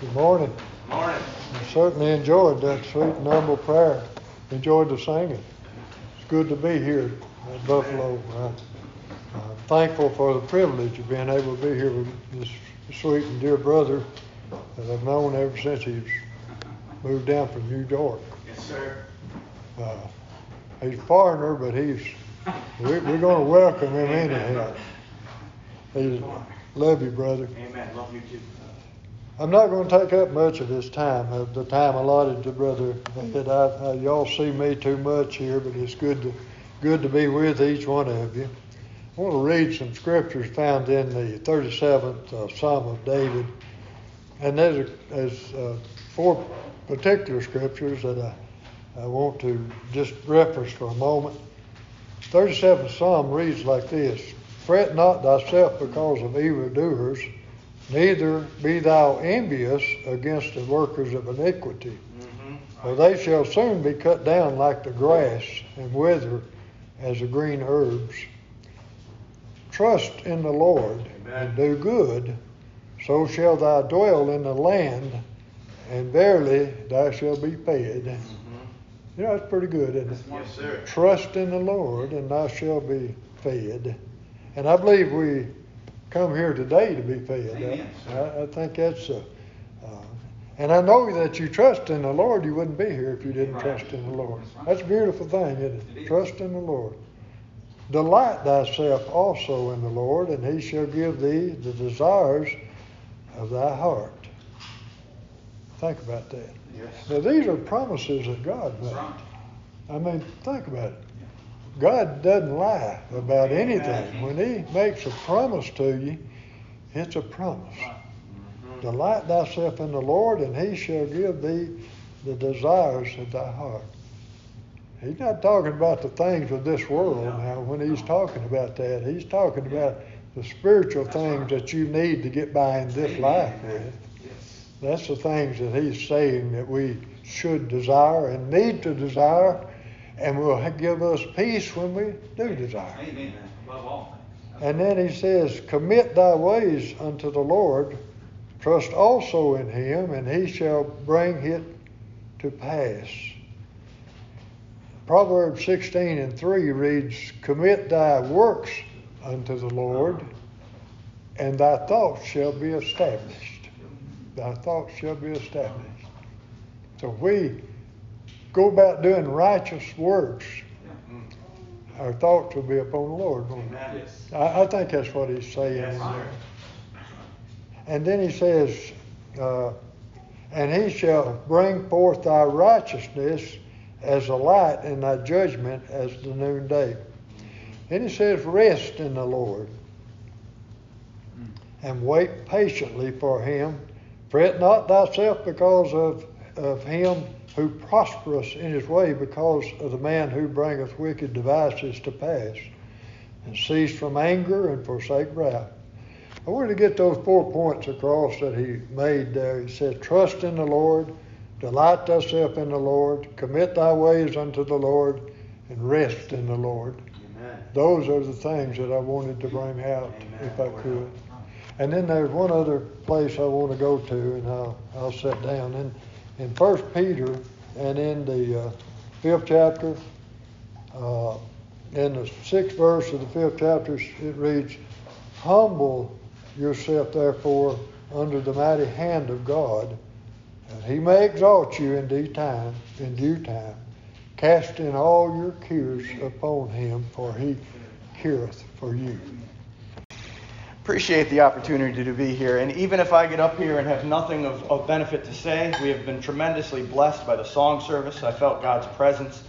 Good morning. Good morning. I certainly enjoyed that sweet and humble prayer. Enjoyed the singing. It's good to be here at Buffalo. I- I'm thankful for the privilege of being able to be here with this sweet and dear brother that I've known ever since he's moved down from New York. Yes, sir. Uh, he's a foreigner, but he's we, we're going to welcome him anyhow. He's, love you, brother. Amen. Love you too. I'm not going to take up much of this time, of the time allotted to Brother Ed. I, I, y'all see me too much here, but it's good to good to be with each one of you. I want to read some scriptures found in the 37th uh, Psalm of David, and there's, a, there's uh, four particular scriptures that I, I want to just reference for a moment. 37th Psalm reads like this: "Fret not thyself because of evildoers." Neither be thou envious against the workers of iniquity, Mm-hmm. for they shall soon be cut down like the grass and wither as the green herbs. Trust in the Lord and do good, so shall thou dwell in the land, and verily thou shalt be fed. Mm-hmm. You know, that's pretty good, isn't it? Yes, sir. Trust in the Lord, and thou shalt be fed. And I believe we come here today to be fed. I, I think that's, uh, uh, and I know that you trust in the Lord. You wouldn't be here if you didn't Right. trust in the Lord. That's a beautiful thing, isn't it? Trust in the Lord. Delight thyself also in the Lord, and he shall give thee the desires of thy heart. Think about that. Yes. Now, these are promises that God made. Right. I mean, think about it. God doesn't lie about anything. When He makes a promise to you, it's a promise. Mm-hmm. Delight thyself in the Lord, and He shall give thee the desires of thy heart. He's not talking about the things of this world now when He's talking about that. He's talking about the spiritual things that you need to get by in this life with. That's the things that he's saying that we should desire and need to desire, and will give us peace when we do desire. Amen. Above all things. And then he says, Commit thy ways unto the Lord, trust also in him, and he shall bring it to pass. Proverbs 16 and 3 reads, Commit thy works unto the Lord, and thy thoughts shall be established. Thy thoughts shall be established. So we go about doing righteous works, our thoughts will be upon the Lord. Yes. I, I think that's what he's saying Yes, in sir. there. And then he says, uh, and he shall bring forth thy righteousness as a light and thy judgment as the noonday. Then he says, rest in the Lord and wait patiently for him. Fret not thyself because of, of him who prospereth in his way, because of the man who bringeth wicked devices to pass. And cease from anger and forsake wrath. I wanted to get those four points across that he made there. He said, Trust in the Lord, delight thyself in the Lord, commit thy ways unto the Lord, and rest in the Lord. Amen. Those are the things that I wanted to bring out if I could. And then there's one other place I want to go to, and I'll, I'll sit down. In, in First Peter and in the uh, fifth chapter, uh, in the sixth verse of the fifth chapter, it reads, Humble yourself, therefore, under the mighty hand of God, and he may exalt you in due time, in due time, casting all your cares upon him, for he careth for you. Appreciate the opportunity to be here. And even if I get up here and have nothing of, of benefit to say, we have been tremendously blessed by the song service. I felt God's presence.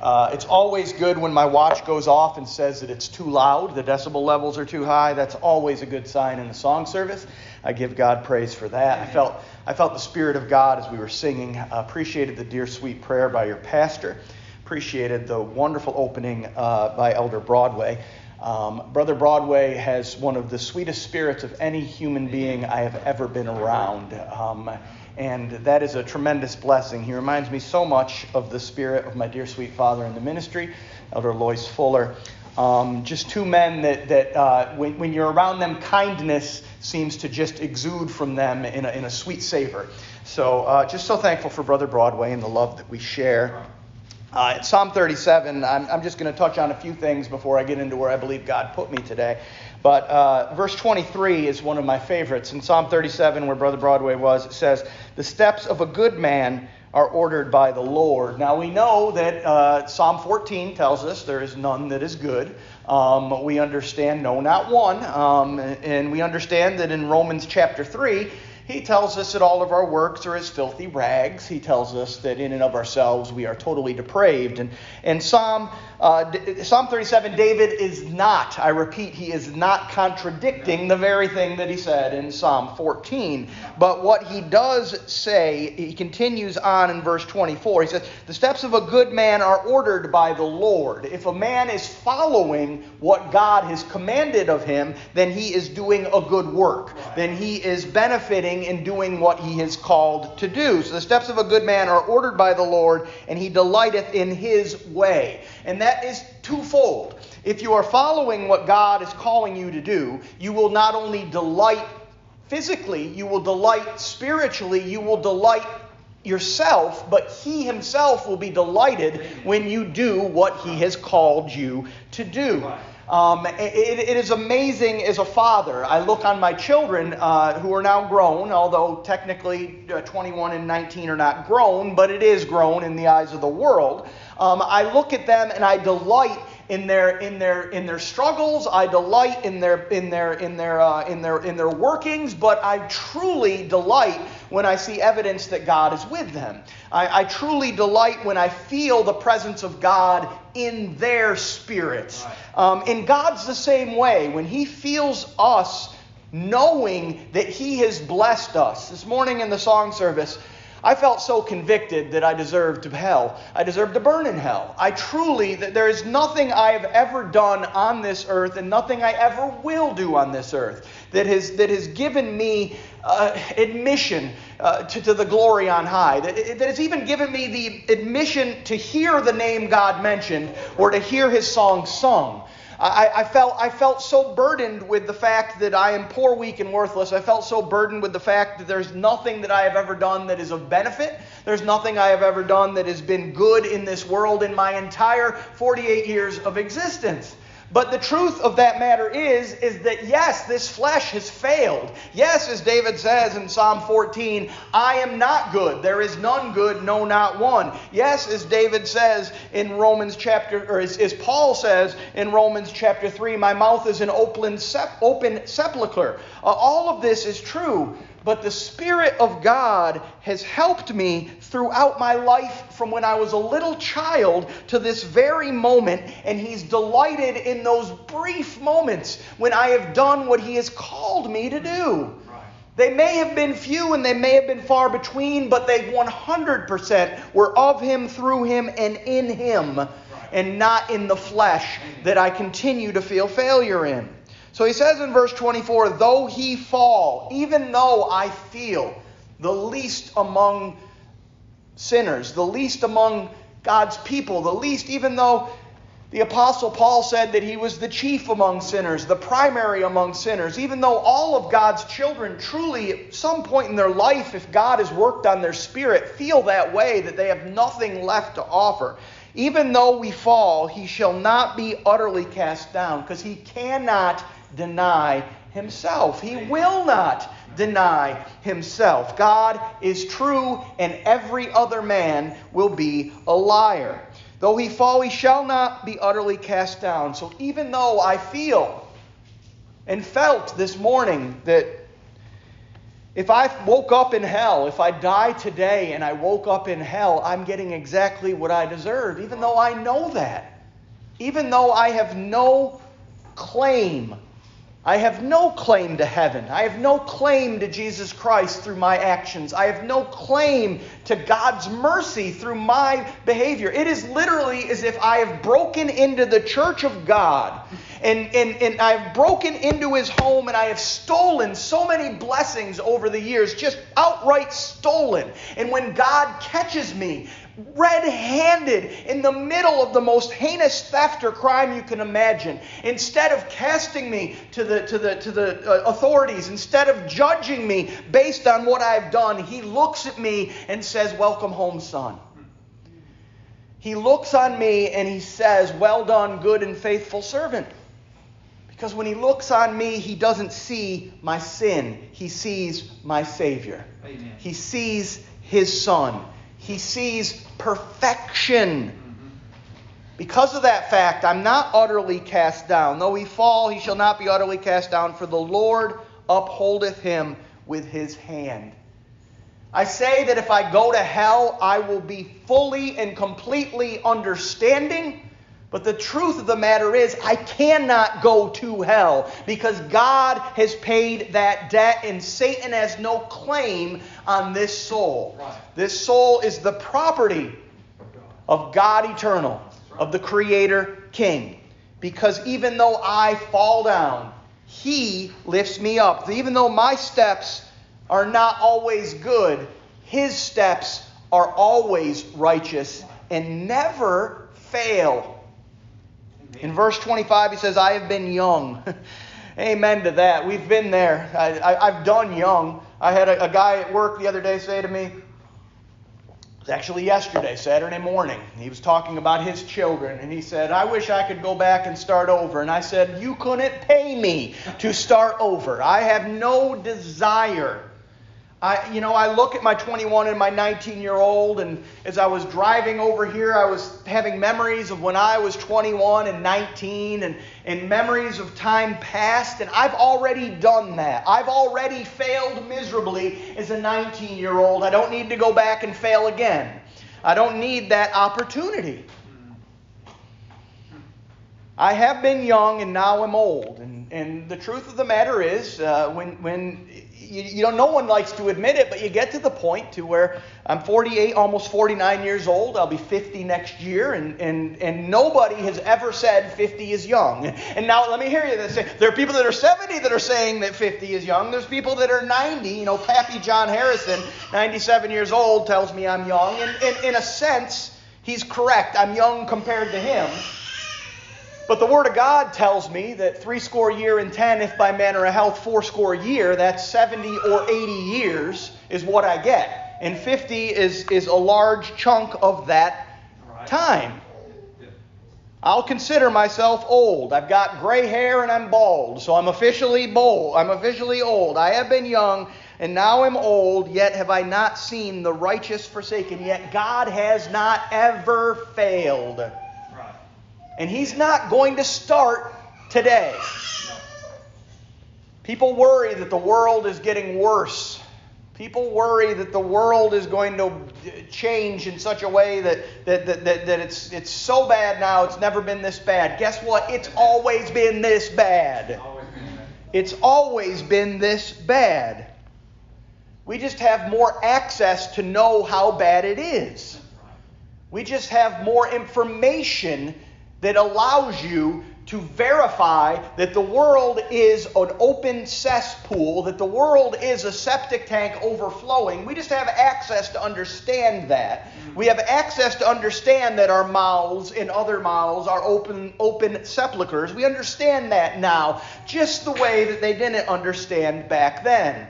Uh, it's always good when my watch goes off and says that it's too loud, the decibel levels are too high. That's always a good sign in the song service. I give God praise for that. I felt, I felt the Spirit of God as we were singing. Uh, appreciated the dear, sweet prayer by your pastor. Appreciated the wonderful opening uh, by Elder Broadway. Um, Brother Broadway has one of the sweetest spirits of any human being I have ever been around. Um, and that is a tremendous blessing. He reminds me so much of the spirit of my dear sweet father in the ministry, Elder Lois Fuller. Um, just two men that, that uh, when, when you're around them, kindness seems to just exude from them in a, in a sweet savor. So, uh, just so thankful for Brother Broadway and the love that we share. Uh, Psalm 37, I'm, I'm just going to touch on a few things before I get into where I believe God put me today. But uh, verse 23 is one of my favorites. In Psalm 37, where Brother Broadway was, it says, The steps of a good man are ordered by the Lord. Now we know that uh, Psalm 14 tells us there is none that is good. Um, we understand, no, not one. Um, and we understand that in Romans chapter 3, he tells us that all of our works are as filthy rags. He tells us that in and of ourselves we are totally depraved. And, and Psalm, uh, Psalm 37, David is not, I repeat, he is not contradicting the very thing that he said in Psalm 14. But what he does say, he continues on in verse 24. He says, The steps of a good man are ordered by the Lord. If a man is following what God has commanded of him, then he is doing a good work. Then he is benefiting in doing what he is called to do. So the steps of a good man are ordered by the Lord, and he delighteth in his way. And that is twofold. If you are following what God is calling you to do, you will not only delight physically, you will delight spiritually, you will delight yourself, but he himself will be delighted when you do what he has called you to do. Um, it, it is amazing as a father. I look on my children uh, who are now grown, although technically uh, 21 and 19 are not grown, but it is grown in the eyes of the world. Um, I look at them and I delight in their in their in their struggles. I delight in their in their in their uh, in their in their workings, but I truly delight when I see evidence that God is with them. I, I truly delight when I feel the presence of God in their spirits. Um, and God's the same way. When He feels us knowing that He has blessed us. This morning in the song service, I felt so convicted that I deserved to hell. I deserved to burn in hell. I truly, there is nothing I have ever done on this earth and nothing I ever will do on this earth that has, that has given me uh, admission uh, to, to the glory on high, that, that has even given me the admission to hear the name God mentioned or to hear his song sung. I, I, felt, I felt so burdened with the fact that I am poor, weak, and worthless. I felt so burdened with the fact that there's nothing that I have ever done that is of benefit. There's nothing I have ever done that has been good in this world in my entire 48 years of existence. But the truth of that matter is, is that yes, this flesh has failed. Yes, as David says in Psalm 14, I am not good. There is none good, no, not one. Yes, as David says in Romans chapter, or as, as Paul says in Romans chapter 3, my mouth is an open, open sepulchre. Uh, all of this is true. But the Spirit of God has helped me throughout my life from when I was a little child to this very moment, and He's delighted in those brief moments when I have done what He has called me to do. They may have been few and they may have been far between, but they 100% were of Him, through Him, and in Him, and not in the flesh that I continue to feel failure in. So he says in verse 24, though he fall, even though I feel the least among sinners, the least among God's people, the least, even though the Apostle Paul said that he was the chief among sinners, the primary among sinners, even though all of God's children truly, at some point in their life, if God has worked on their spirit, feel that way, that they have nothing left to offer. Even though we fall, he shall not be utterly cast down, because he cannot deny himself. He will not deny himself. God is true, and every other man will be a liar. Though he fall, he shall not be utterly cast down. So even though I feel and felt this morning that if I woke up in hell, if I die today and I woke up in hell, I'm getting exactly what I deserve, even though I know that. Even though I have no claim I have no claim to heaven. I have no claim to Jesus Christ through my actions. I have no claim to God's mercy through my behavior. It is literally as if I have broken into the church of God and, and, and I've broken into his home and I have stolen so many blessings over the years, just outright stolen. And when God catches me red handed in the middle of the most heinous theft or crime you can imagine. Instead of casting me to the, to the, to the uh, authorities, instead of judging me based on what I've done, he looks at me and says, Welcome home, son. He looks on me and he says, Well done, good and faithful servant. Because when he looks on me, he doesn't see my sin. He sees my Savior. Amen. He sees his Son. He sees perfection. Because of that fact, I'm not utterly cast down. Though he fall, he shall not be utterly cast down, for the Lord upholdeth him with his hand. I say that if I go to hell, I will be fully and completely understanding but the truth of the matter is, I cannot go to hell because God has paid that debt and Satan has no claim on this soul. Right. This soul is the property of God eternal, of the Creator King. Because even though I fall down, He lifts me up. Even though my steps are not always good, His steps are always righteous and never fail. In verse 25, he says, I have been young. Amen to that. We've been there. I, have done young. I had a, a, guy at work the other day say to me, it was actually yesterday, Saturday morning. He was talking about his children, and he said, I wish I could go back and start over. And I said, You couldn't pay me to start over. I have no desire I, you know, I look at my 21 and my 19 year old, and as I was driving over here, I was having memories of when I was 21 and 19 and, and memories of time past, and I've already done that. I've already failed miserably as a 19 year old. I don't need to go back and fail again. I don't need that opportunity. I have been young and now I'm old. And, and the truth of the matter is, uh, when, when you, you know, no one likes to admit it, but you get to the point to where I'm 48, almost 49 years old. I'll be 50 next year, and, and, and nobody has ever said 50 is young. And now let me hear you say there are people that are 70 that are saying that 50 is young. There's people that are 90. You know, Pappy John Harrison, 97 years old, tells me I'm young. And, and in a sense, he's correct. I'm young compared to him. But the Word of God tells me that three score year and ten, if by manner of health, four score year, that's 70 or 80 years, is what I get. And 50 is, is a large chunk of that time. I'll consider myself old. I've got gray hair and I'm bald, so I'm officially bold. I'm officially old. I have been young and now am old, yet have I not seen the righteous forsaken. Yet God has not ever failed. And he's not going to start today. People worry that the world is getting worse. People worry that the world is going to change in such a way that, that, that, that, that it's, it's so bad now, it's never been this bad. Guess what? It's always been this bad. It's always been this bad. We just have more access to know how bad it is. We just have more information that allows you to verify that the world is an open cesspool, that the world is a septic tank overflowing. We just have access to understand that. We have access to understand that our mouths and other mouths are open open sepulchres. We understand that now, just the way that they didn't understand back then.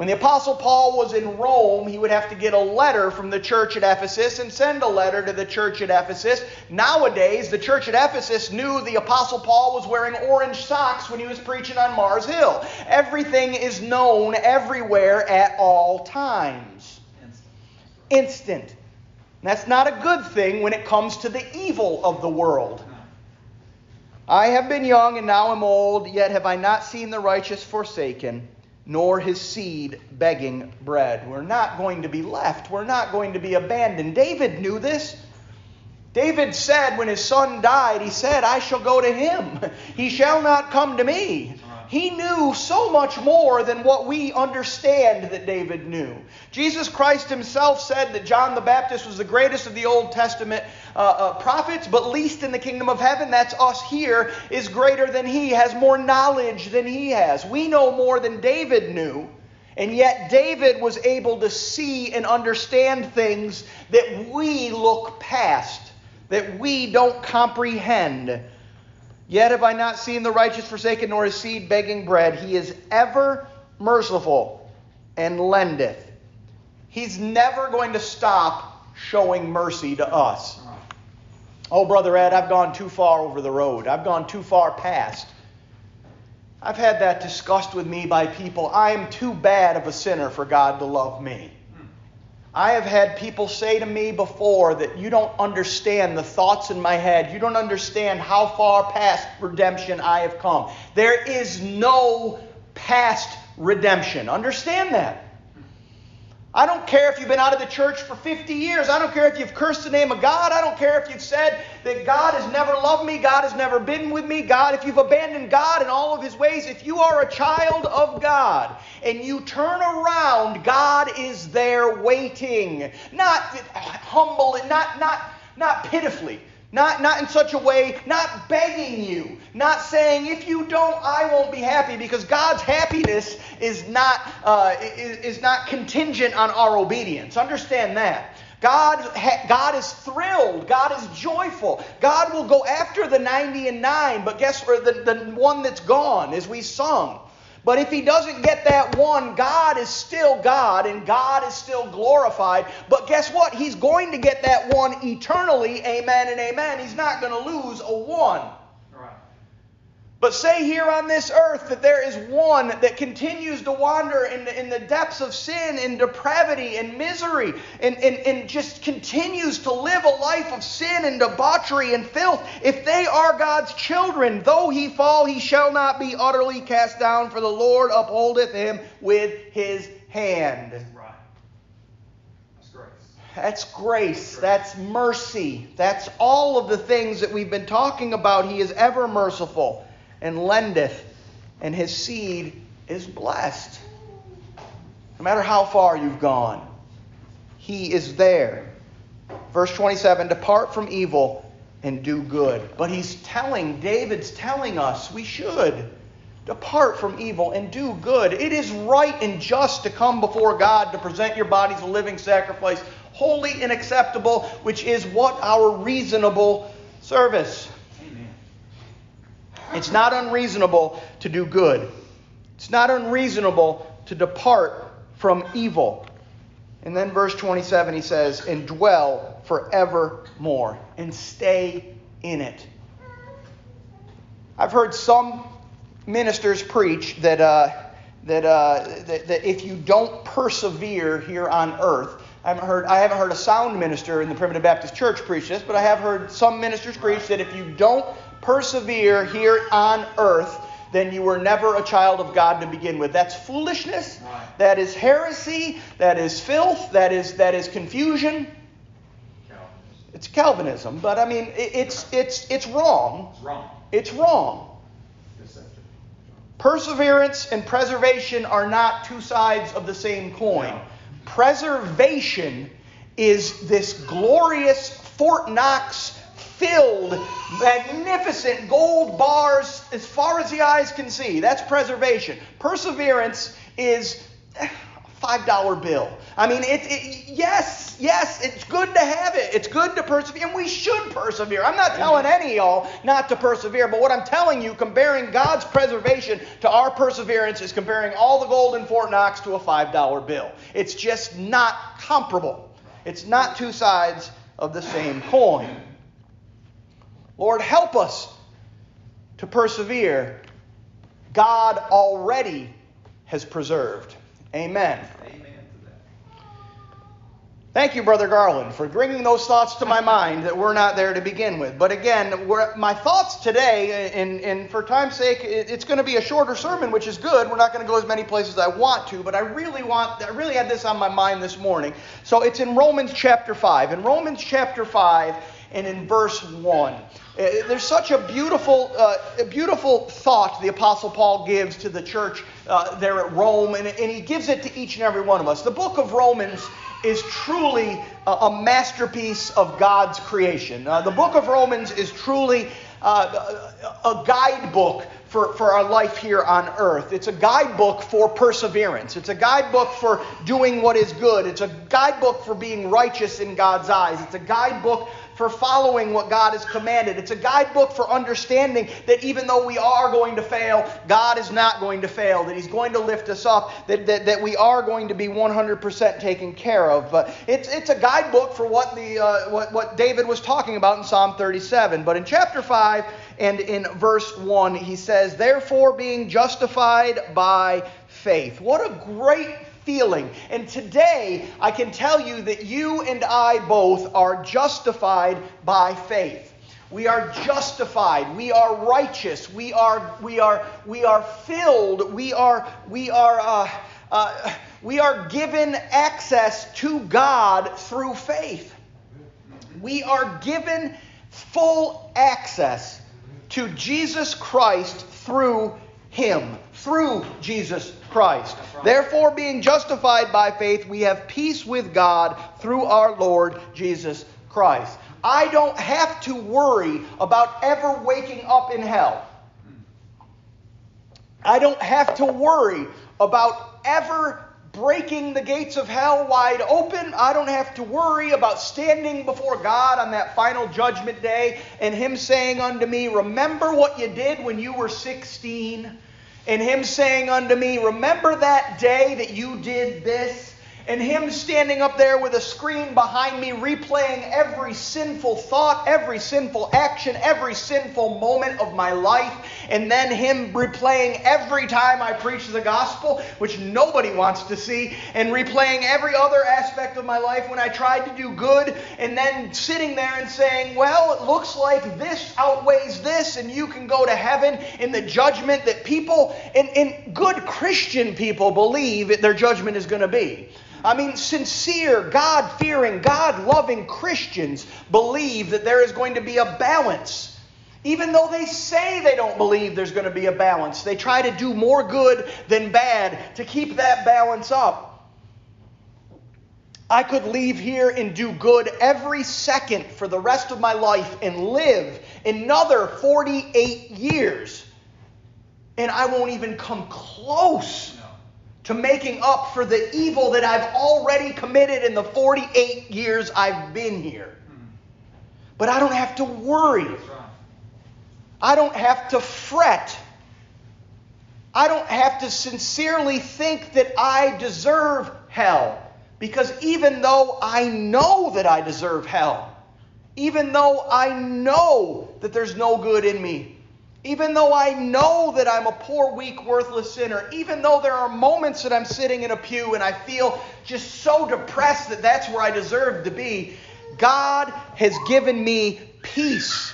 When the Apostle Paul was in Rome, he would have to get a letter from the church at Ephesus and send a letter to the church at Ephesus. Nowadays, the church at Ephesus knew the Apostle Paul was wearing orange socks when he was preaching on Mars Hill. Everything is known everywhere at all times. Instant. That's not a good thing when it comes to the evil of the world. I have been young and now am old, yet have I not seen the righteous forsaken nor his seed begging bread. We're not going to be left. We're not going to be abandoned. David knew this. David said when his son died, he said, I shall go to him. He shall not come to me. He knew so much more than what we understand that David knew. Jesus Christ himself said that John the Baptist was the greatest of the Old Testament uh, uh, prophets, but least in the kingdom of heaven. That's us here, is greater than he, has more knowledge than he has. We know more than David knew. And yet, David was able to see and understand things that we look past, that we don't comprehend. Yet have I not seen the righteous forsaken, nor his seed begging bread. He is ever merciful and lendeth. He's never going to stop showing mercy to us. Oh, Brother Ed, I've gone too far over the road. I've gone too far past. I've had that discussed with me by people. I am too bad of a sinner for God to love me. I have had people say to me before that you don't understand the thoughts in my head. You don't understand how far past redemption I have come. There is no past redemption. Understand that. I don't care if you've been out of the church for 50 years. I don't care if you've cursed the name of God. I don't care if you've said that God has never loved me, God has never been with me, God, if you've abandoned God in all of his ways. If you are a child of God and you turn around, God is there waiting. Not humble and not, not, not pitifully. Not, not in such a way, not begging you, not saying, if you don't, I won't be happy, because God's happiness is not, uh, is, is not contingent on our obedience. Understand that. God, God is thrilled. God is joyful. God will go after the 90 and 9, but guess what? The, the one that's gone, as we sung. But if he doesn't get that one, God is still God and God is still glorified. But guess what? He's going to get that one eternally. Amen and amen. He's not going to lose a one. But say here on this earth that there is one that continues to wander in the, in the depths of sin and depravity and misery and, and, and just continues to live a life of sin and debauchery and filth. If they are God's children, though he fall, he shall not be utterly cast down, for the Lord upholdeth him with his hand. Right. That's grace. That's grace. That's mercy. That's all of the things that we've been talking about. He is ever merciful and lendeth, and his seed is blessed. No matter how far you've gone, he is there. Verse 27 Depart from evil and do good. But he's telling, David's telling us we should depart from evil and do good. It is right and just to come before God to present your bodies a living sacrifice, holy and acceptable, which is what our reasonable service. It's not unreasonable to do good. It's not unreasonable to depart from evil. And then verse 27 he says, and dwell forevermore and stay in it. I've heard some ministers preach that, uh, that, uh, that, that if you don't persevere here on earth, I haven't heard I haven't heard a sound minister in the Primitive Baptist Church preach this, but I have heard some ministers preach that if you don't persevere here on earth, then you were never a child of God to begin with. That's foolishness. That is heresy. That is filth. That is that is confusion. It's Calvinism, but I mean it's it's it's wrong. It's wrong. It's wrong. Perseverance and preservation are not two sides of the same coin. Preservation is this glorious Fort Knox filled, magnificent gold bars as far as the eyes can see. That's preservation. Perseverance is a $5 bill. I mean, it, it, yes, yes, it's good to have it. It's good to persevere, and we should persevere. I'm not telling any of y'all not to persevere, but what I'm telling you, comparing God's preservation to our perseverance, is comparing all the gold in Fort Knox to a $5 bill. It's just not comparable. It's not two sides of the same coin. Lord, help us to persevere. God already has preserved. Amen. Amen to that. Thank you, Brother Garland, for bringing those thoughts to my mind that were not there to begin with. But again, my thoughts today, and, and for time's sake, it, it's going to be a shorter sermon, which is good. We're not going to go as many places as I want to, but I really want, I really had this on my mind this morning. So it's in Romans chapter 5. In Romans chapter 5 and in verse 1. Uh, There's such a beautiful, uh, a beautiful thought the Apostle Paul gives to the church uh, there at Rome, and, and he gives it to each and every one of us. The book of Romans is truly a, a masterpiece of God's creation. Uh, the book of Romans is truly uh, a guidebook for, for our life here on earth. It's a guidebook for perseverance. It's a guidebook for doing what is good. It's a guidebook for being righteous in God's eyes. It's a guidebook for following what God has commanded. It's a guidebook for understanding that even though we are going to fail, God is not going to fail, that He's going to lift us up, that, that, that we are going to be 100% taken care of. But it's, it's a guidebook for what, the, uh, what, what David was talking about in Psalm 37. But in chapter 5 and in verse 1, he says, Therefore, being justified by faith. What a great feeling. And today, I can tell you that you and I both are justified by faith. We are justified. We are righteous. We are we are we are filled. We are we are uh, uh, we are given access to God through faith. We are given full access to Jesus Christ through Him, through Jesus Christ. Therefore, being justified by faith, we have peace with God through our Lord Jesus Christ. I don't have to worry about ever waking up in hell. I don't have to worry about ever breaking the gates of hell wide open. I don't have to worry about standing before God on that final judgment day and Him saying unto me, Remember what you did when you were 16? And him saying unto me, Remember that day that you did this? And him standing up there with a screen behind me, replaying every sinful thought, every sinful action, every sinful moment of my life. And then him replaying every time I preach the gospel, which nobody wants to see. And replaying every other aspect of my life when I tried to do good. And then sitting there and saying, Well, it looks like this outweighs this, and you can go to heaven in the judgment that people, and, and good Christian people, believe their judgment is going to be. I mean, sincere, God fearing, God loving Christians believe that there is going to be a balance. Even though they say they don't believe there's going to be a balance, they try to do more good than bad to keep that balance up. I could leave here and do good every second for the rest of my life and live another 48 years, and I won't even come close to making up for the evil that I've already committed in the 48 years I've been here. Hmm. But I don't have to worry. I don't have to fret. I don't have to sincerely think that I deserve hell. Because even though I know that I deserve hell, even though I know that there's no good in me, even though I know that I'm a poor, weak, worthless sinner, even though there are moments that I'm sitting in a pew and I feel just so depressed that that's where I deserve to be, God has given me peace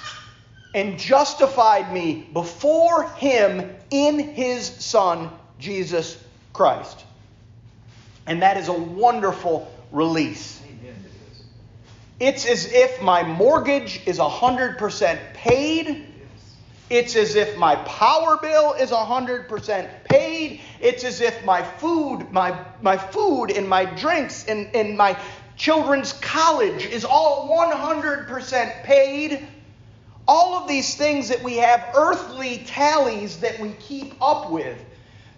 and justified me before Him in His Son, Jesus Christ. And that is a wonderful release. It's as if my mortgage is 100% paid it's as if my power bill is 100% paid. It's as if my food, my, my food and my drinks and, and my children's college is all 100% paid. All of these things that we have earthly tallies that we keep up with,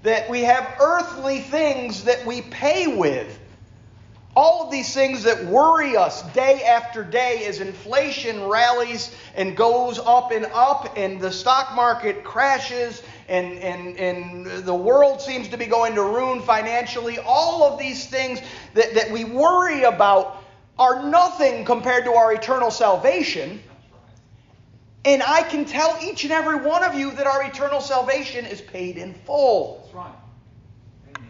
that we have earthly things that we pay with. All of these things that worry us day after day as inflation rallies and goes up and up, and the stock market crashes, and, and, and the world seems to be going to ruin financially. All of these things that, that we worry about are nothing compared to our eternal salvation. And I can tell each and every one of you that our eternal salvation is paid in full. That's right. Amen.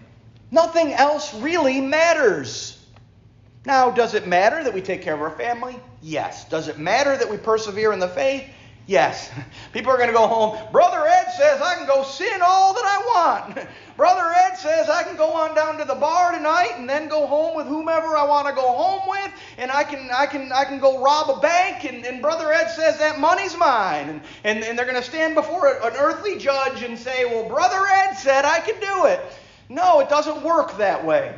Nothing else really matters. Now, does it matter that we take care of our family? Yes. Does it matter that we persevere in the faith? Yes. People are going to go home. Brother Ed says I can go sin all that I want. Brother Ed says I can go on down to the bar tonight and then go home with whomever I want to go home with, and I can I can I can go rob a bank, and, and Brother Ed says that money's mine. And, and, and they're going to stand before an earthly judge and say, Well, Brother Ed said I can do it. No, it doesn't work that way.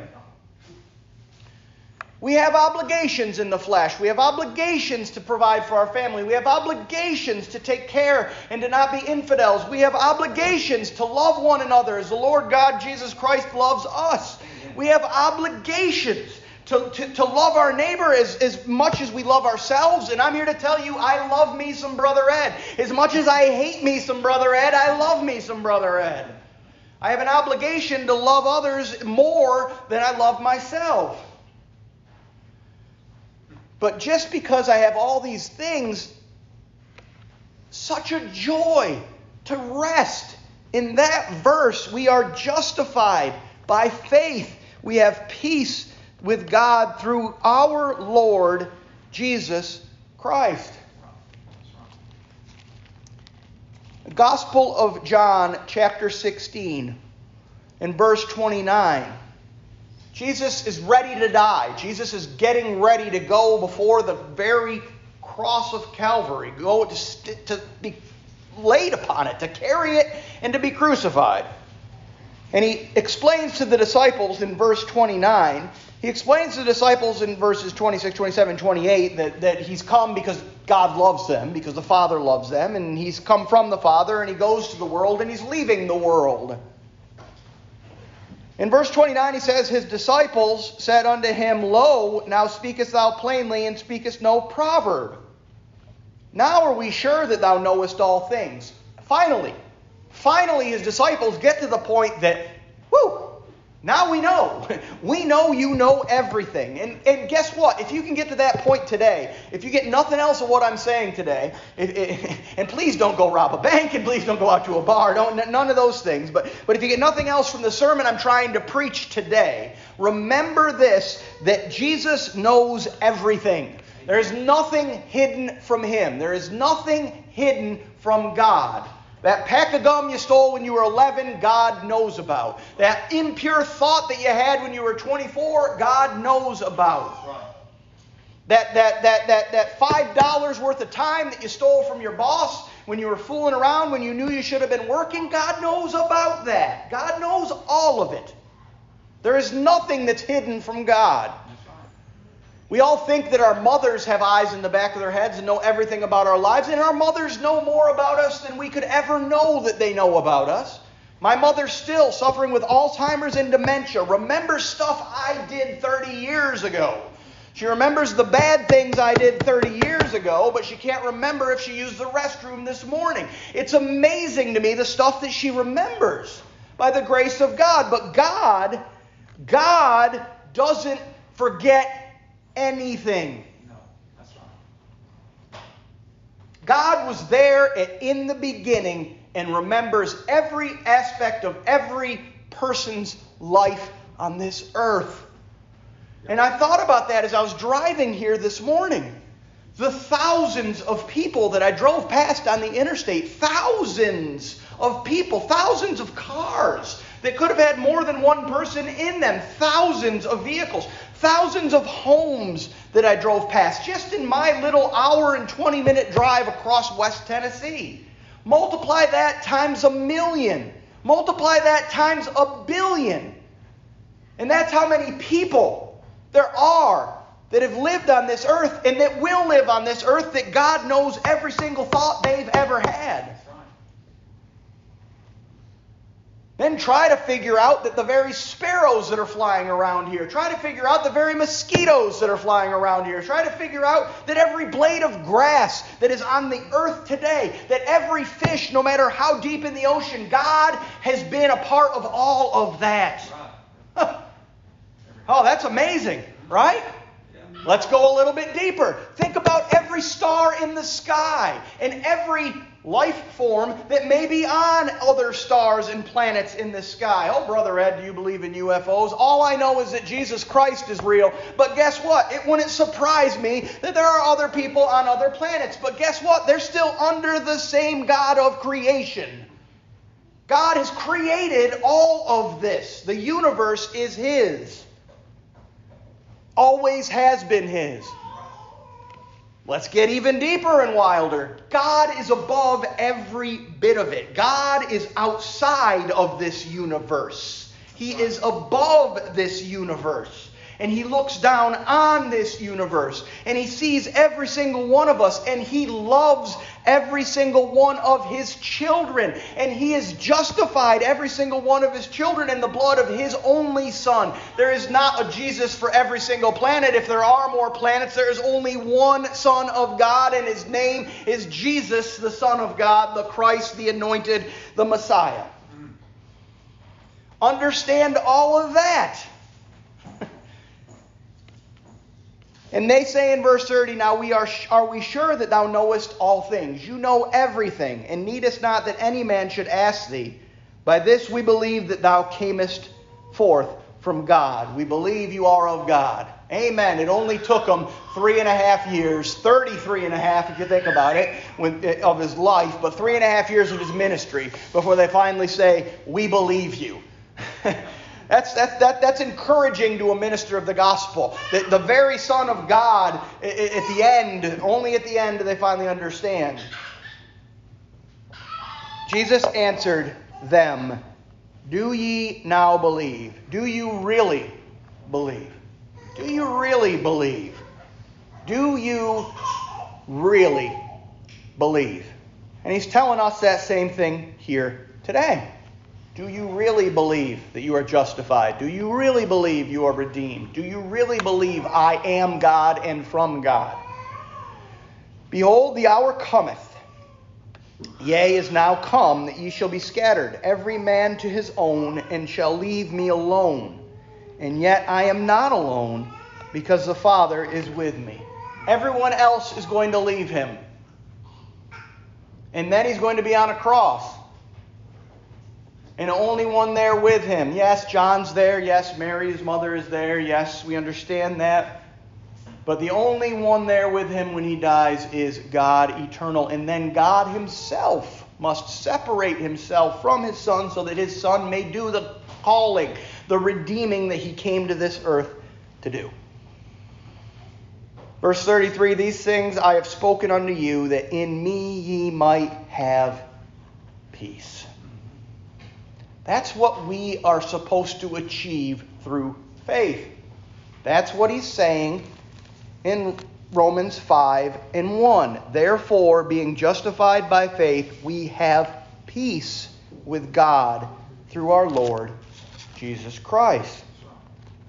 We have obligations in the flesh. We have obligations to provide for our family. We have obligations to take care and to not be infidels. We have obligations to love one another as the Lord God Jesus Christ loves us. We have obligations to, to, to love our neighbor as, as much as we love ourselves. And I'm here to tell you, I love me some Brother Ed. As much as I hate me some Brother Ed, I love me some Brother Ed. I have an obligation to love others more than I love myself. But just because I have all these things, such a joy to rest in that verse. We are justified by faith. We have peace with God through our Lord Jesus Christ. Gospel of John, chapter 16, and verse 29. Jesus is ready to die. Jesus is getting ready to go before the very cross of Calvary, go to, to be laid upon it, to carry it, and to be crucified. And he explains to the disciples in verse 29, he explains to the disciples in verses 26, 27, 28 that, that he's come because God loves them, because the Father loves them, and he's come from the Father, and he goes to the world, and he's leaving the world. In verse 29, he says, His disciples said unto him, Lo, now speakest thou plainly, and speakest no proverb. Now are we sure that thou knowest all things. Finally, finally, his disciples get to the point that, whoo, now we know. We know you know everything. And, and guess what? If you can get to that point today, if you get nothing else of what I'm saying today, and please don't go rob a bank, and please don't go out to a bar, don't, none of those things. But, but if you get nothing else from the sermon I'm trying to preach today, remember this that Jesus knows everything. There is nothing hidden from him, there is nothing hidden from God. That pack of gum you stole when you were 11, God knows about. That impure thought that you had when you were 24, God knows about. That, that, that, that, that $5 worth of time that you stole from your boss when you were fooling around, when you knew you should have been working, God knows about that. God knows all of it. There is nothing that's hidden from God. We all think that our mothers have eyes in the back of their heads and know everything about our lives, and our mothers know more about us than we could ever know that they know about us. My mother's still suffering with Alzheimer's and dementia, remembers stuff I did 30 years ago. She remembers the bad things I did 30 years ago, but she can't remember if she used the restroom this morning. It's amazing to me the stuff that she remembers by the grace of God. But God, God doesn't forget anything. No, that's right. God was there at, in the beginning and remembers every aspect of every person's life on this earth. And I thought about that as I was driving here this morning. The thousands of people that I drove past on the interstate, thousands of people, thousands of cars that could have had more than one person in them, thousands of vehicles, thousands of homes that I drove past just in my little hour and 20 minute drive across West Tennessee. Multiply that times a million. Multiply that times a billion. And that's how many people there are that have lived on this earth and that will live on this earth that God knows every single thought they've ever had. Then try to figure out that the very sparrows that are flying around here, try to figure out the very mosquitoes that are flying around here, try to figure out that every blade of grass that is on the earth today, that every fish, no matter how deep in the ocean, God has been a part of all of that. oh, that's amazing, right? Let's go a little bit deeper. Think about every star in the sky and every life form that may be on other stars and planets in the sky. Oh, Brother Ed, do you believe in UFOs? All I know is that Jesus Christ is real. But guess what? It wouldn't surprise me that there are other people on other planets. But guess what? They're still under the same God of creation. God has created all of this. The universe is His. Always has been His. Let's get even deeper and wilder. God is above every bit of it. God is outside of this universe. He is above this universe. and he looks down on this universe and he sees every single one of us and he loves every single one of his children and he has justified every single one of his children in the blood of his only son. There is not a Jesus for every single planet. If there are more planets, there is only one son of God and his name is Jesus, the son of God, the Christ, the anointed, the Messiah. Understand all of that. And they say in verse 30, Now we are, are we sure that thou knowest all things? You know everything, and needest not that any man should ask thee. By this we believe that thou camest forth from God. We believe you are of God. Amen. It only took him three and a half years, 33 and a half if you think about it, when, eh, of his life, but three and a half years of his ministry before they finally say, We believe you. That's, that's, that, that's encouraging to a minister of the gospel. The, the very Son of God, at the end, only at the end do they finally understand. Jesus answered them, Do ye now believe? Do you really believe? Do you really believe? Do you really believe? And he's telling us that same thing here today. Do you really believe that you are justified? Do you really believe you are redeemed? Do you really believe I am God and from God? Behold, the hour cometh, yea, is now come, that ye shall be scattered, every man to his own, and shall leave me alone. And yet I am not alone, because the Father is with me. Everyone else is going to leave him. And then he's going to be on a cross and only one there with him. Yes, John's there. Yes, Mary, his mother, is there. Yes, we understand that. But the only one there with him when he dies is God eternal. And then God himself must separate himself from his son so that his son may do the calling, the redeeming that he came to this earth to do. Verse 33 These things I have spoken unto you, that in me ye might have peace. That's what we are supposed to achieve through faith. That's what he's saying in Romans 5 and 1. Therefore, being justified by faith, we have peace with God through our Lord Jesus Christ.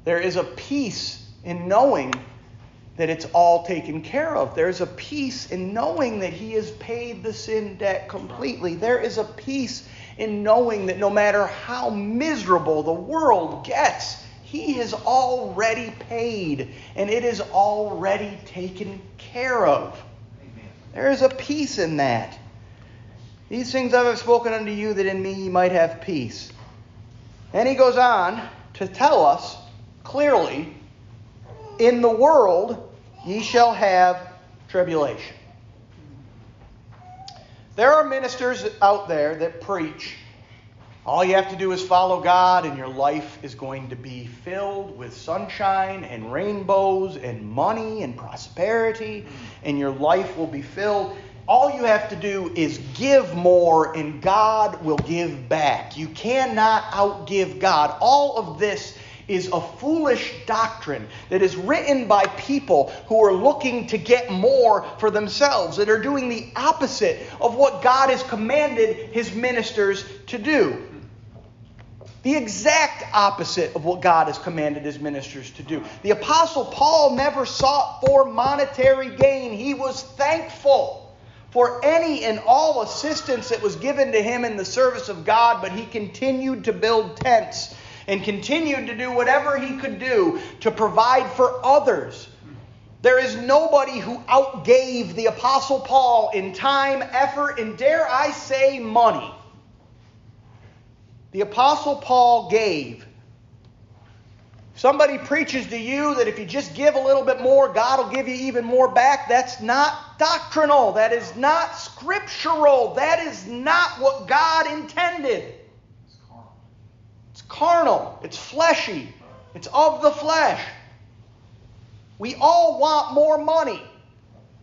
There is a peace in knowing that it's all taken care of. There's a peace in knowing that He has paid the sin debt completely. There is a peace in knowing that no matter how miserable the world gets, He has already paid and it is already taken care of. Amen. There is a peace in that. These things I have spoken unto you that in me ye might have peace. And he goes on to tell us clearly in the world ye shall have tribulation. There are ministers out there that preach all you have to do is follow God, and your life is going to be filled with sunshine and rainbows and money and prosperity, and your life will be filled. All you have to do is give more, and God will give back. You cannot outgive God. All of this is a foolish doctrine that is written by people who are looking to get more for themselves, that are doing the opposite of what God has commanded his ministers to do. The exact opposite of what God has commanded his ministers to do. The Apostle Paul never sought for monetary gain, he was thankful for any and all assistance that was given to him in the service of God, but he continued to build tents and continued to do whatever he could do to provide for others. There is nobody who outgave the Apostle Paul in time, effort, and dare I say, money. The Apostle Paul gave. Somebody preaches to you that if you just give a little bit more, God will give you even more back. That's not doctrinal. That is not scriptural. That is not what God intended. Carnal, it's fleshy, it's of the flesh. We all want more money.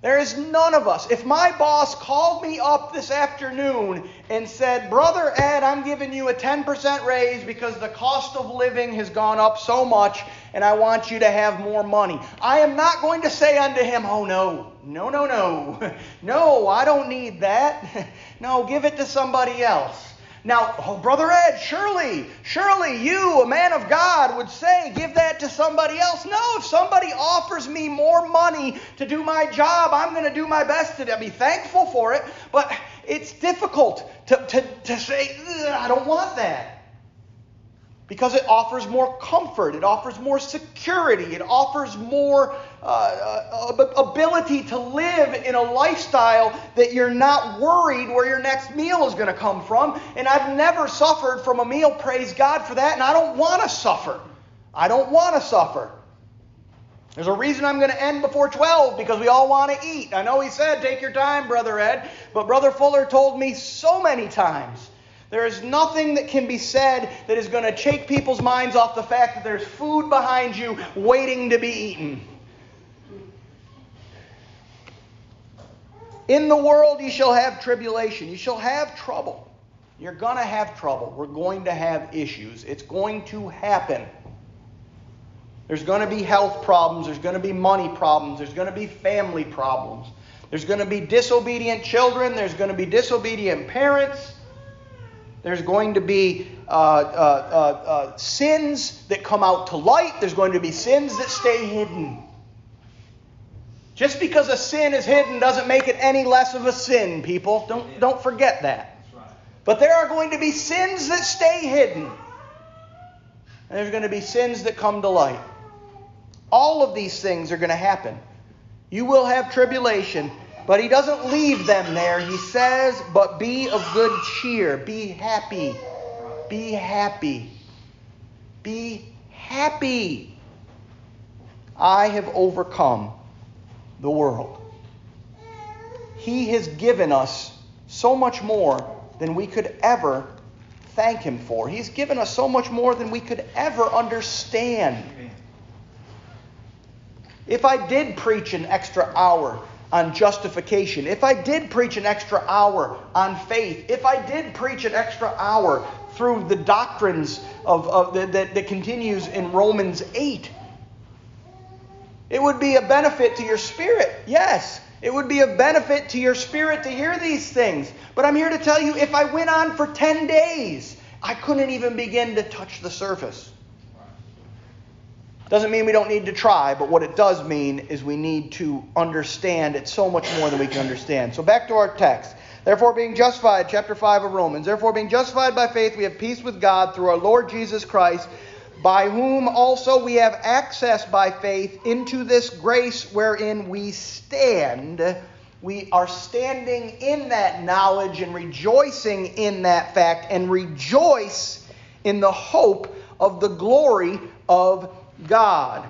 There is none of us. If my boss called me up this afternoon and said, Brother Ed, I'm giving you a 10% raise because the cost of living has gone up so much and I want you to have more money. I am not going to say unto him, Oh, no, no, no, no. No, I don't need that. No, give it to somebody else. Now, oh, Brother Ed, surely, surely you, a man of God, would say, give that to somebody else. No, if somebody offers me more money to do my job, I'm going to do my best to be thankful for it. But it's difficult to, to, to say, I don't want that because it offers more comfort, it offers more security, it offers more uh, uh, ability to live in a lifestyle that you're not worried where your next meal is going to come from. And I've never suffered from a meal, praise God for that, and I don't want to suffer. I don't want to suffer. There's a reason I'm going to end before 12 because we all want to eat. I know he said, take your time, Brother Ed, but Brother Fuller told me so many times there is nothing that can be said that is going to take people's minds off the fact that there's food behind you waiting to be eaten. In the world you shall have tribulation, you shall have trouble. You're going to have trouble. We're going to have issues. It's going to happen. There's going to be health problems. There's going to be money problems. There's going to be family problems. There's going to be disobedient children. There's going to be disobedient parents. There's going to be uh, uh, uh, uh, sins that come out to light. There's going to be sins that stay hidden. Just because a sin is hidden doesn't make it any less of a sin, people. Don't, don't forget that. But there are going to be sins that stay hidden. And there's going to be sins that come to light. All of these things are going to happen. You will have tribulation. But he doesn't leave them there. He says, But be of good cheer. Be happy. Be happy. Be happy. I have overcome the world. He has given us so much more than we could ever thank Him for. He's given us so much more than we could ever understand. If I did preach an extra hour on justification, if I did preach an extra hour on faith, if I did preach an extra hour through the doctrines of, of that, that continues in Romans 8, it would be a benefit to your spirit. Yes, it would be a benefit to your spirit to hear these things. But I'm here to tell you if I went on for 10 days, I couldn't even begin to touch the surface. Doesn't mean we don't need to try, but what it does mean is we need to understand it so much more than we can understand. So back to our text. Therefore, being justified, chapter 5 of Romans, therefore, being justified by faith, we have peace with God through our Lord Jesus Christ, by whom also we have access by faith into this grace wherein we stand. We are standing in that knowledge and rejoicing in that fact, and rejoice in the hope of the glory of God.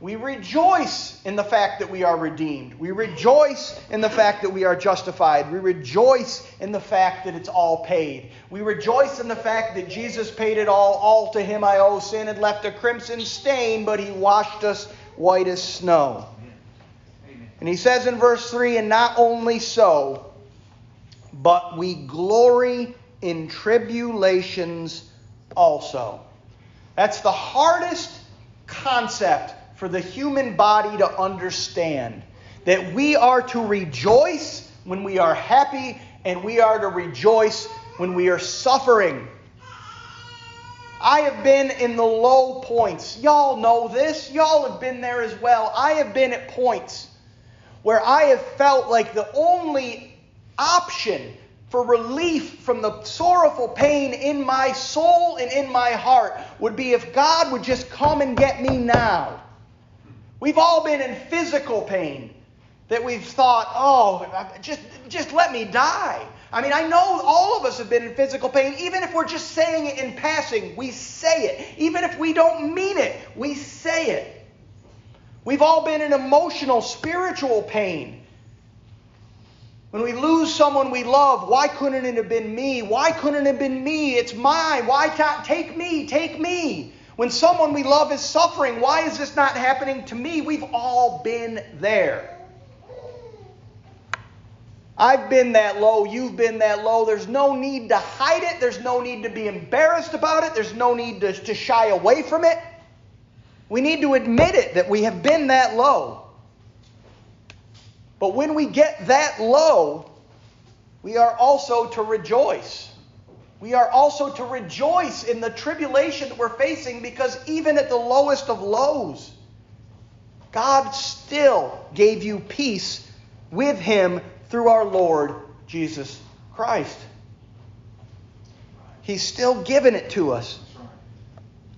We rejoice in the fact that we are redeemed. We rejoice in the fact that we are justified. We rejoice in the fact that it's all paid. We rejoice in the fact that Jesus paid it all. All to him I owe. Sin had left a crimson stain, but he washed us white as snow. And he says in verse 3 And not only so, but we glory in tribulations also. That's the hardest concept for the human body to understand that we are to rejoice when we are happy and we are to rejoice when we are suffering. I have been in the low points. Y'all know this. Y'all have been there as well. I have been at points where I have felt like the only option for relief from the sorrowful pain in my soul and in my heart would be if God would just come and get me now. We've all been in physical pain that we've thought, oh, just, just let me die. I mean, I know all of us have been in physical pain, even if we're just saying it in passing, we say it. Even if we don't mean it, we say it. We've all been in emotional, spiritual pain. When we lose someone we love, why couldn't it have been me? Why couldn't it have been me? It's mine. Why can't take me? Take me. When someone we love is suffering, why is this not happening to me? We've all been there. I've been that low. You've been that low. There's no need to hide it. There's no need to be embarrassed about it. There's no need to, to shy away from it. We need to admit it that we have been that low. But when we get that low, we are also to rejoice. We are also to rejoice in the tribulation that we're facing because even at the lowest of lows, God still gave you peace with Him through our Lord Jesus Christ. He's still given it to us.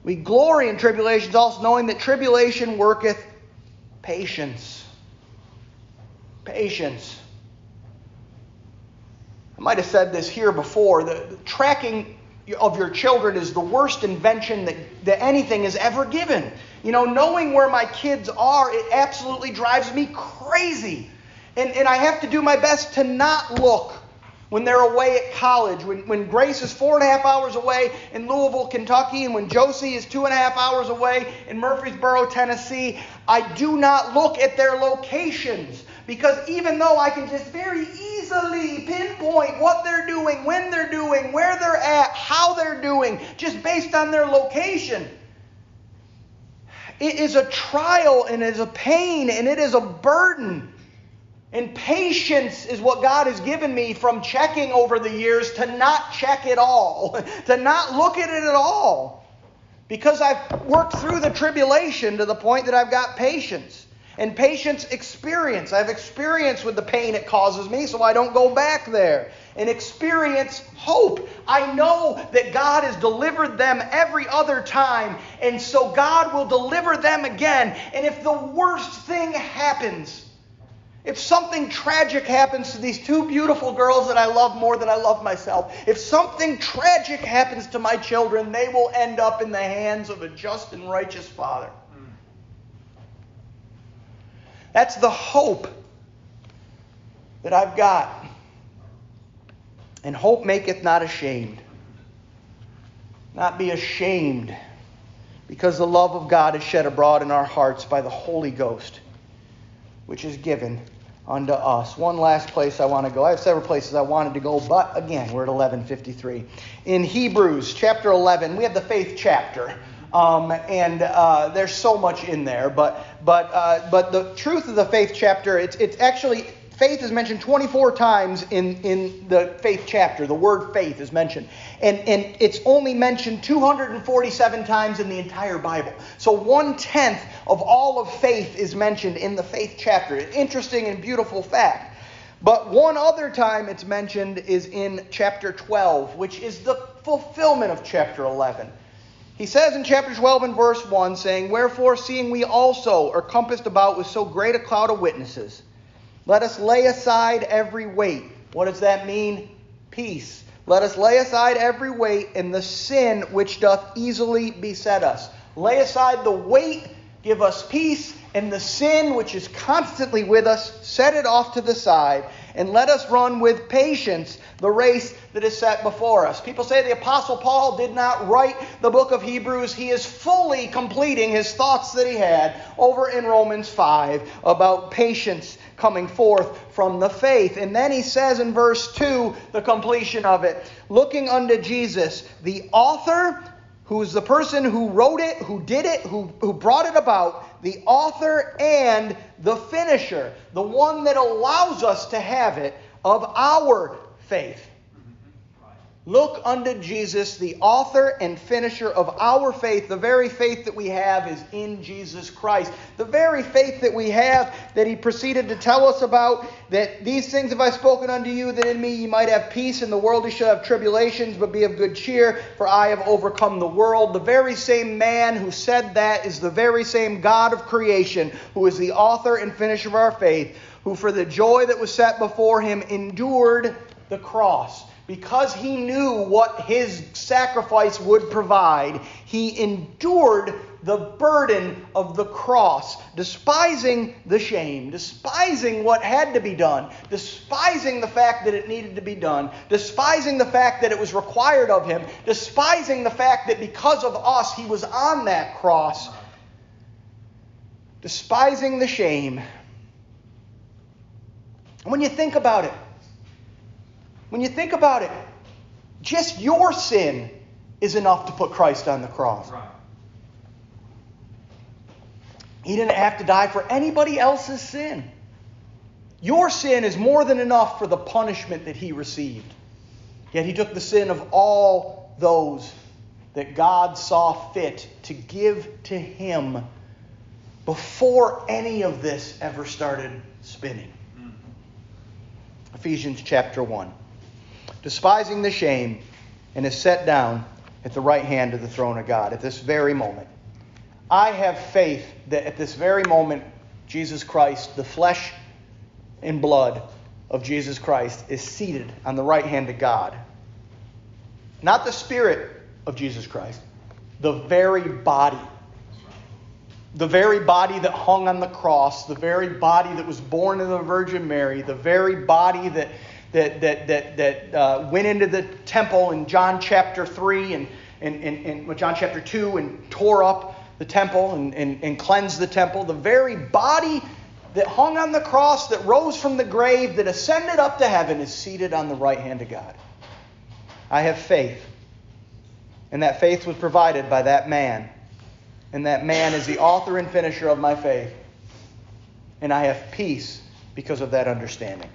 We glory in tribulations, also knowing that tribulation worketh patience. Patience. I might have said this here before. The, the tracking of your children is the worst invention that, that anything has ever given. You know, knowing where my kids are, it absolutely drives me crazy. And, and I have to do my best to not look when they're away at college, when, when Grace is four and a half hours away in Louisville, Kentucky, and when Josie is two and a half hours away in Murfreesboro, Tennessee, I do not look at their locations. Because even though I can just very easily pinpoint what they're doing, when they're doing, where they're at, how they're doing, just based on their location, it is a trial and it is a pain and it is a burden and patience is what God has given me from checking over the years to not check it all, to not look at it at all. Because I've worked through the tribulation to the point that I've got patience. And patience experience. I've experience with the pain it causes me, so I don't go back there. And experience hope. I know that God has delivered them every other time, and so God will deliver them again. And if the worst thing happens, if something tragic happens to these two beautiful girls that I love more than I love myself, if something tragic happens to my children, they will end up in the hands of a just and righteous Father. That's the hope that I've got. And hope maketh not ashamed. Not be ashamed, because the love of God is shed abroad in our hearts by the Holy Ghost which is given unto us. One last place I want to go. I have several places I wanted to go, but again, we're at 1153. In Hebrews chapter 11, we have the faith chapter. Um, and uh, there's so much in there, but but uh, but the truth of the faith chapter, it's it's actually faith is mentioned 24 times in, in the faith chapter. The word faith is mentioned. And, and it's only mentioned 247 times in the entire Bible. So one tenth of all of faith is mentioned in the faith chapter. An Interesting and beautiful fact. But one other time it's mentioned is in chapter 12, which is the fulfillment of chapter 11. He says in chapter 12 and verse 1, saying, Wherefore, seeing we also are compassed about with so great a cloud of witnesses, let us lay aside every weight. What does that mean? Peace. Let us lay aside every weight and the sin which doth easily beset us. Lay aside the weight, give us peace, and the sin which is constantly with us, set it off to the side, and let us run with patience the race that is set before us. People say the Apostle Paul did not write the book of Hebrews. He is fully completing his thoughts that he had over in Romans 5 about patience coming forth from the faith. And then he says in verse 2, the completion of it, looking unto Jesus, the author, who is the person who wrote it, who did it, who, who brought it about, the author and the finisher, the one that allows us to have it of our faith. Look unto Jesus, the author and finisher of our faith. The very faith that we have is in Jesus Christ. The very faith that we have that he proceeded to tell us about, that these things have I spoken unto you, that in me ye might have peace. In the world ye shall have tribulations, but be of good cheer, for I have overcome the world. The very same man who said that is the very same God of creation, who is the author and finisher of our faith, who for the joy that was set before him endured the cross because he knew what his sacrifice would provide, he endured the burden of the cross, despising the shame, despising what had to be done, despising the fact that it needed to be done, despising the fact that it was required of him, despising the fact that because of us he was on that cross, despising the shame. And when you think about it, when you think about it, just your sin is enough to put Christ on the cross. Right. He didn't have to die for anybody else's sin. Your sin is more than enough for the punishment that he received. Yet he took the sin of all those that God saw fit to give to him before any of this ever started spinning. Mm-hmm. Ephesians chapter 1. Despising the shame, and is set down at the right hand of the throne of God at this very moment. I have faith that at this very moment, Jesus Christ, the flesh and blood of Jesus Christ, is seated on the right hand of God. Not the spirit of Jesus Christ, the very body. The very body that hung on the cross, the very body that was born of the Virgin Mary, the very body that, that, that, that, that uh, went into the temple in John chapter 3 and, and, and, and John chapter 2 and tore up the temple and, and, and cleansed the temple. The very body that hung on the cross, that rose from the grave, that ascended up to heaven, is seated on the right hand of God. I have faith. And that faith was provided by that man. And that man is the author and finisher of my faith. And I have peace because of that understanding.